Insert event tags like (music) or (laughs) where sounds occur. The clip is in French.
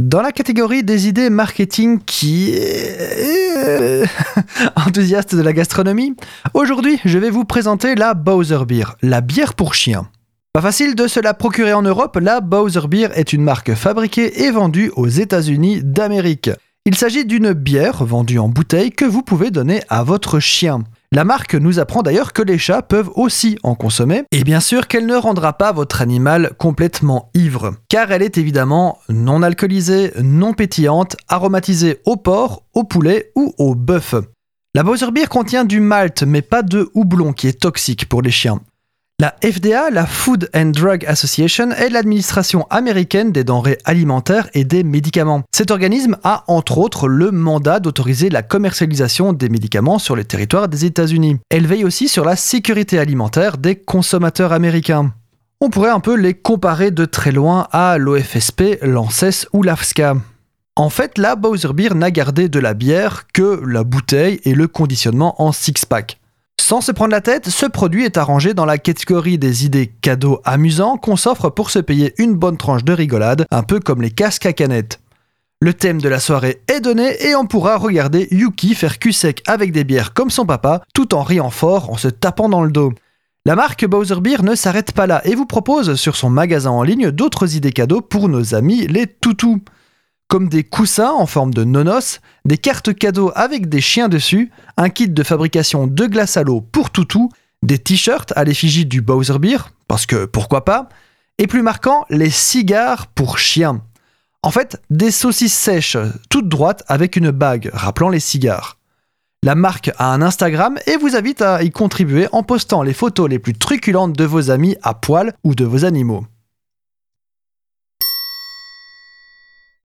Dans la catégorie des idées marketing qui (laughs) est enthousiaste de la gastronomie, aujourd'hui je vais vous présenter la Bowser Beer, la bière pour chiens. Pas facile de se la procurer en Europe, la Bowser Beer est une marque fabriquée et vendue aux États-Unis d'Amérique. Il s'agit d'une bière vendue en bouteille que vous pouvez donner à votre chien. La marque nous apprend d'ailleurs que les chats peuvent aussi en consommer, et bien sûr qu'elle ne rendra pas votre animal complètement ivre, car elle est évidemment non alcoolisée, non pétillante, aromatisée au porc, au poulet ou au bœuf. La Bowser Beer contient du malt, mais pas de houblon qui est toxique pour les chiens. La FDA, la Food and Drug Association, est l'administration américaine des denrées alimentaires et des médicaments. Cet organisme a entre autres le mandat d'autoriser la commercialisation des médicaments sur le territoire des États-Unis. Elle veille aussi sur la sécurité alimentaire des consommateurs américains. On pourrait un peu les comparer de très loin à l'OFSP, l'ANSES ou l'AFSCA. En fait, la Bowser Beer n'a gardé de la bière que la bouteille et le conditionnement en six-pack. Sans se prendre la tête, ce produit est arrangé dans la catégorie des idées cadeaux amusants qu'on s'offre pour se payer une bonne tranche de rigolade, un peu comme les casques à canettes. Le thème de la soirée est donné et on pourra regarder Yuki faire cul sec avec des bières comme son papa, tout en riant fort en se tapant dans le dos. La marque Bowser Beer ne s'arrête pas là et vous propose sur son magasin en ligne d'autres idées cadeaux pour nos amis les toutous comme des coussins en forme de nonos, des cartes cadeaux avec des chiens dessus, un kit de fabrication de glace à l'eau pour toutou, des t-shirts à l'effigie du Bowser Beer, parce que pourquoi pas, et plus marquant, les cigares pour chiens. En fait, des saucisses sèches, toutes droites avec une bague, rappelant les cigares. La marque a un Instagram et vous invite à y contribuer en postant les photos les plus truculentes de vos amis à poil ou de vos animaux.